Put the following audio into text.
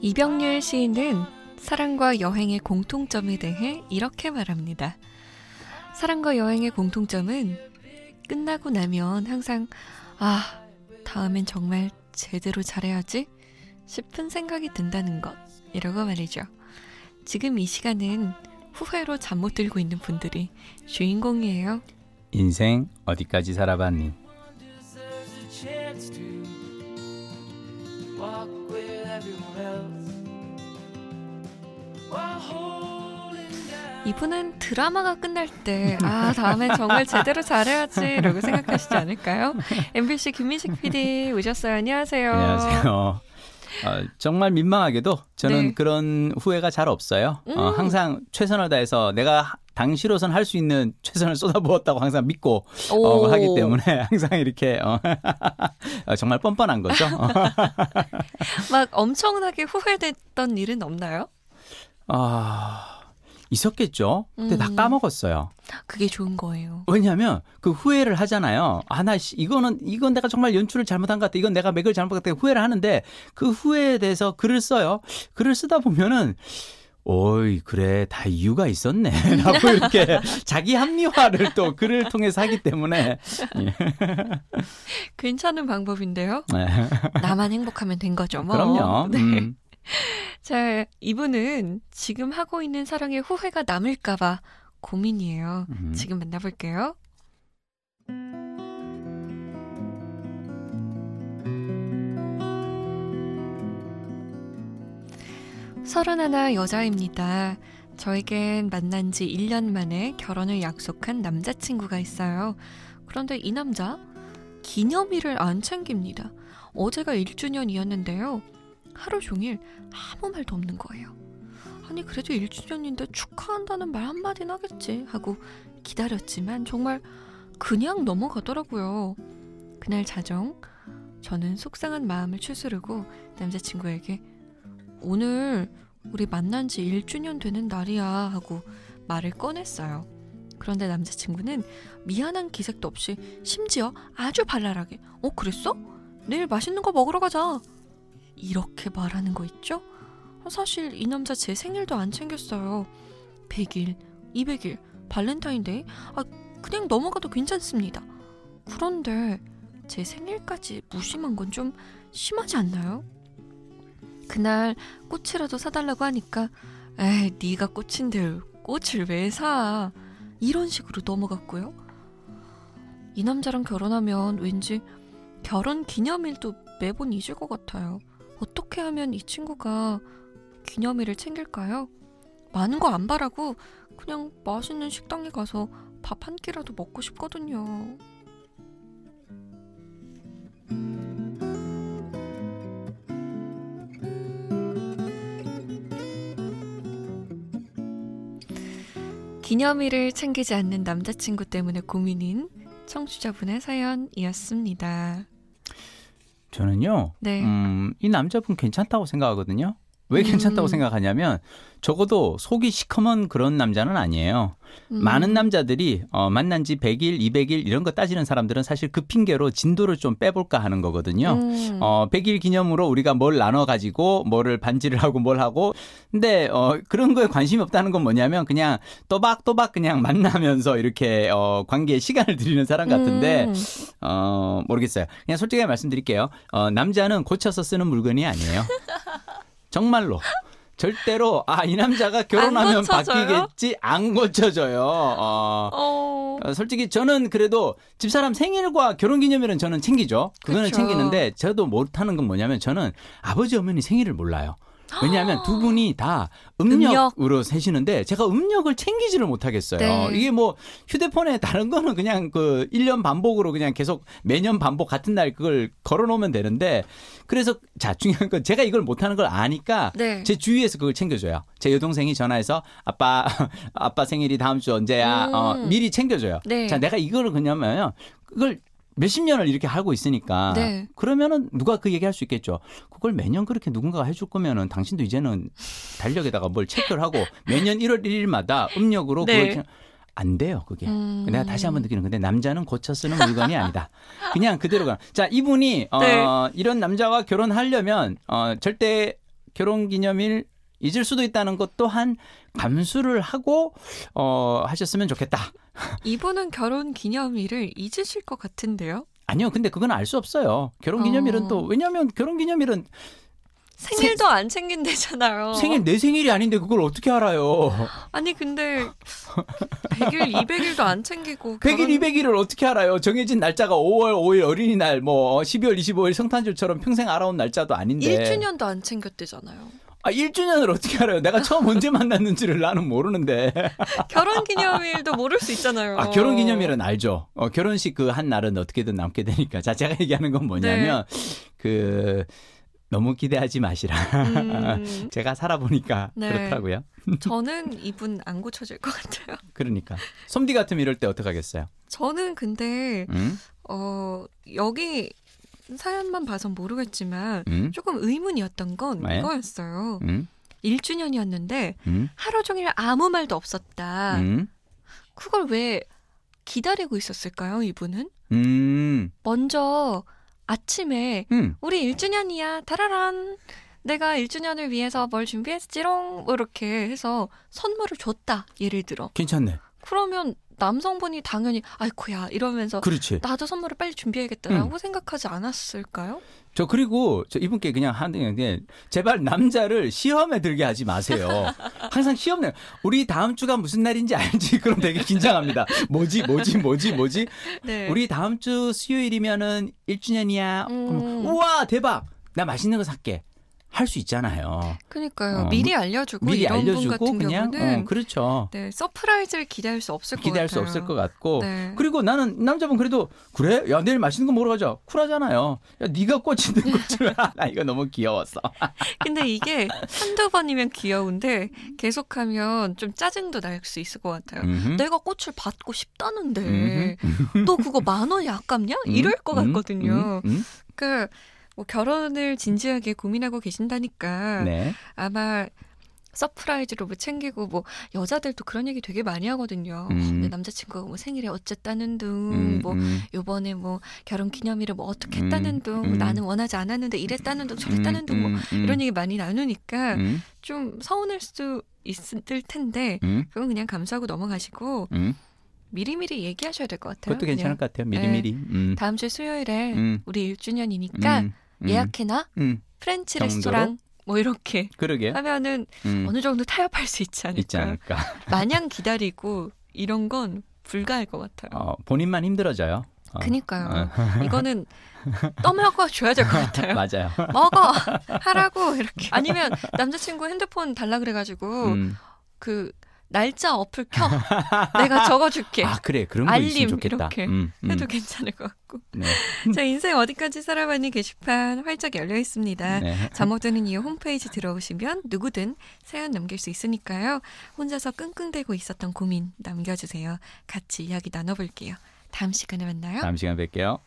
이병률 시인은 사랑과 여행의 공통점에 대해 이렇게 말합니다. 사랑과 여행의 공통점은 끝나고 나면 항상 아, 다음엔 정말 제대로 잘해야지 싶은 생각이 든다는 것. 이라고 말이죠. 지금 이 시간은 후회로 잠 못 들고 있는 분들이 주인공이에요. 인생 어디까지 살아봤니? 이분은 드라마가 끝날 때, 아, 다음엔 정말 제대로 잘해야지, 라고 생각하시지 않을까요? MBC 김민식 PD 오셨어요. 안녕하세요. 안녕하세요. 어, 정말 민망하게도 저는 네. 그런 후회가 잘 없어요. 어, 음. 항상 최선을 다해서 내가 당시로선 할 수 있는 최선을 쏟아부었다고 항상 믿고 오. 어, 하기 때문에 항상 이렇게 어, 어, 정말 뻔뻔한 거죠. 어. 막 엄청나게 후회됐던 일은 없나요? 아, 있었겠죠. 근데 다 음. 까먹었어요. 그게 좋은 거예요. 왜냐하면 그 후회를 하잖아요. 아, 나 씨, 이거는 이건 내가 정말 연출을 잘못한 것 같아. 이건 내가 맥을 잘못 같아. 후회를 하는데 그 후회에 대해서 글을 써요. 글을 쓰다 보면은 오이 그래 다 이유가 있었네라고 이렇게 자기 합리화를 또 글을 통해서 하기 때문에 예. 괜찮은 방법인데요. 네. 나만 행복하면 된 거죠, 뭐. 그럼요. 네. 음. 자, 이분은 지금 하고 있는 사랑에 후회가 남을까봐 고민이에요. 음. 지금 만나볼게요. 서른하나 여자입니다. 저에겐 만난 지 1년 만에 결혼을 약속한 남자친구가 있어요. 그런데 이 남자 기념일을 안 챙깁니다. 어제가 1주년이었는데요. 하루 종일 아무 말도 없는 거예요. 아니 그래도 1주년인데 축하한다는 말 한마디는 하겠지 하고 기다렸지만 정말 그냥 넘어가더라고요. 그날 자정 저는 속상한 마음을 추스르고 남자친구에게 오늘 우리 만난 지 1주년 되는 날이야 하고 말을 꺼냈어요. 그런데 남자친구는 미안한 기색도 없이 심지어 아주 발랄하게 어 그랬어? 내일 맛있는 거 먹으러 가자. 이렇게 말하는 거 있죠? 사실 이 남자 제 생일도 안 챙겼어요. 100일, 200일, 발렌타인데이, 아, 그냥 넘어가도 괜찮습니다. 그런데 제 생일까지 무심한 건 좀 심하지 않나요? 그날 꽃이라도 사달라고 하니까 에이 네가 꽃인데 꽃을 왜 사? 이런 식으로 넘어갔고요. 이 남자랑 결혼하면 왠지 결혼 기념일도 매번 잊을 것 같아요. 어떻게 하면 이 친구가 기념일을 챙길까요? 많은 거 안 바라고 그냥 맛있는 식당에 가서 밥 한 끼라도 먹고 싶거든요. 기념일을 챙기지 않는 남자친구 때문에 고민인 청취자분의 사연이었습니다. 저는요. 네. 음, 이 남자분 괜찮다고 생각하거든요. 왜 괜찮다고 음. 생각하냐면 적어도 속이 시커먼 그런 남자는 아니에요. 음. 많은 남자들이 어, 만난 지 100일, 200일 이런 거 따지는 사람들은 사실 그 핑계로 진도를 좀 빼볼까 하는 거거든요. 음. 어, 100일 기념으로 우리가 뭘 나눠 가지고 뭐를 반지를 하고 뭘 하고 근데 어, 그런 거에 관심이 없다는 건 뭐냐면 그냥 또박또박 그냥 만나면서 이렇게 어, 관계에 시간을 들이는 사람 같은데 음. 어, 모르겠어요. 그냥 솔직하게 말씀드릴게요. 어, 남자는 고쳐서 쓰는 물건이 아니에요. 정말로. 절대로 아 이 남자가 결혼하면? 바뀌겠지 안 고쳐져요. 어, 어. 어, 솔직히 저는 그래도 집사람 생일과 결혼기념일은 저는 챙기죠. 그거는 그쵸. 챙기는데 저도 못하는 건 뭐냐면 저는 아버지 어머니 생일을 몰라요. 왜냐하면 두 분이 다 음력으로 세시는데 제가 음력을 챙기지를 못하겠어요. 네. 이게 뭐 휴대폰에 다른 거는 그냥 그 1년 반복으로 그냥 계속 매년 반복 같은 날 그걸 걸어 놓으면 되는데 그래서 자 중요한 건 제가 이걸 못 하는 걸 아니까 네. 제 주위에서 그걸 챙겨 줘요. 제 여동생이 전화해서 아빠 아빠 생일이 다음 주 언제야? 음. 어, 미리 챙겨 줘요. 네. 자 내가 이거를 그냐면 그걸 몇십 년을 이렇게 하고 있으니까 네. 그러면은 누가 그 얘기할 수 있겠죠. 그걸 매년 그렇게 누군가가 해줄 거면은 당신도 이제는 달력에다가 뭘 체크를 하고 매년 1월 1일마다 음력으로 네. 그걸 안 돼요, 그게. 음. 내가 다시 한번 느끼는 건데 남자는 고쳐 쓰는 물건이 아니다. 그냥 그대로 가. 자, 이분이 어, 네. 이런 남자와 결혼하려면 어, 절대 결혼 기념일 잊을 수도 있다는 것 또한 감수를 하고 어 하셨으면 좋겠다. 이분은 결혼 기념일을 잊으실 것 같은데요. 아니요, 근데 그건 알 수 없어요. 결혼 기념일은 어. 또 왜냐하면 결혼 기념일은 생일도 안 챙긴대잖아요. 생일 내 생일이 아닌데 그걸 어떻게 알아요? 아니 근데 100일, 200일도 안 챙기고 100일, 결혼- 200일을 어떻게 알아요? 정해진 날짜가 5월 5일 어린이날, 뭐 12월 25일 성탄절처럼 평생 알아온 날짜도 아닌데. 1주년도 안 챙겼대잖아요. 아, 1주년을 어떻게 알아요? 내가 처음 언제 만났는지를 나는 모르는데. 결혼 기념일도 모를 수 있잖아요. 아, 결혼 기념일은 알죠. 어, 결혼식 그 한 날은 어떻게든 남게 되니까. 자, 제가 얘기하는 건 뭐냐면, 그, 너무 기대하지 마시라. 음, 제가 살아보니까 네. 그렇더라고요. 저는 이분 안 고쳐질 것 같아요. 그러니까. 솜디 같으면 이럴 때 어떡하겠어요? 저는 근데 응? 어 여기 사연만 봐선 모르겠지만 응? 조금 의문이었던 건 네. 이거였어요. 응? 1주년이었는데 응? 하루 종일 아무 말도 없었다. 응? 그걸 왜 기다리고 있었을까요, 이분은? 음, 먼저 아침에 음. 우리 1주년이야. 다라란. 내가 1주년을 위해서 뭘 준비했지롱. 뭐 이렇게 해서 선물을 줬다. 예를 들어. 괜찮네. 그러면 남성분이 당연히 아이코야 이러면서 그렇지. 나도 선물을 빨리 준비해야겠다라고 생각하지 않았을까요? 저 그리고 저 이분께 그냥 하는 게 제발 남자를 시험에 들게 하지 마세요. 항상 시험 내 우리 다음 주가 무슨 날인지 알지? 그럼 되게 긴장합니다. 뭐지 뭐지 뭐지 뭐지? 네. 우리 다음 주 수요일이면은 1주년이야. 음. 우와 대박. 나 맛있는 거 살게. 할 수 있잖아요. 그러니까요. 어, 미리 알려주고 미리 이런 분 알려주고 같은 그냥 경우는 어, 그렇죠. 네, surprise를 기대할 수 없을 것 기대할 같아요. 수 없을 것 같고 네. 그리고 나는 남자분 그래도 그래 야 내일 맛있는 거 먹으러 가자 쿨하잖아요 야 네가 꽂히는 꽃을 나 이거 너무 귀여웠어 근데 이게 한두 번이면 귀여운데 계속하면 좀 짜증도 날 수 있을 것 같아요. 음흠. 내가 꽃을 받고 싶다는데 음흠. 너 그거 만 원이 아깝냐? 음, 이럴 것 음, 같거든요. 음, 그 뭐 결혼을 진지하게 고민하고 계신다니까 음. 네. 아마 surprise로 뭐 챙기고 뭐 여자들도 그런 얘기 되게 많이 하거든요. 음. 내 남자친구가 뭐 생일에 어쨌다는 둥, 음, 뭐 음, 요번에 뭐 결혼 기념일을 뭐 어떻게 음, 했다는 둥, 음. 나는 원하지 않았는데 이랬다는 둥, 저랬다는 둥, 뭐 음, 음, 이런 얘기 많이 나누니까 음, 좀 서운할 수도 있을 텐데 음, 그건 그냥 감수하고 넘어가시고 음. 미리미리 얘기하셔야 될 것 같아요. 그것도 괜찮을 그냥 것 같아요 미리미리 음, 다음 주 수요일에 음, 우리 1주년이니까 음, 음, 예약해놔 음, French 정도로? 레스토랑 뭐 이렇게 그러게 하면은 음, 어느 정도 타협할 수 있지 않을까. 있지 않을까 마냥 기다리고 이런 건 불가할 것 같아요. 어, 본인만 힘들어져요 어. 그니까요. 이거는 떠먹어 줘야 될 것 같아요. 맞아요 먹어 하라고 이렇게. 아니면 남자친구 핸드폰 달라 그래가지고 음. 그 날짜 어플 켜. 내가 적어줄게. 아 그래 그런 거 알림 좋겠다 이렇게 음, 음. 해도 괜찮을 것 같고. 네. 자 인생 어디까지 살아봤니 게시판 활짝 열려 있습니다. 네. 잠못 드는 이유 홈페이지 들어오시면 누구든 사연 남길 수 있으니까요. 혼자서 끙끙대고 있었던 고민 남겨주세요. 같이 이야기 나눠볼게요. 다음 시간에 만나요. 다음 시간 뵐게요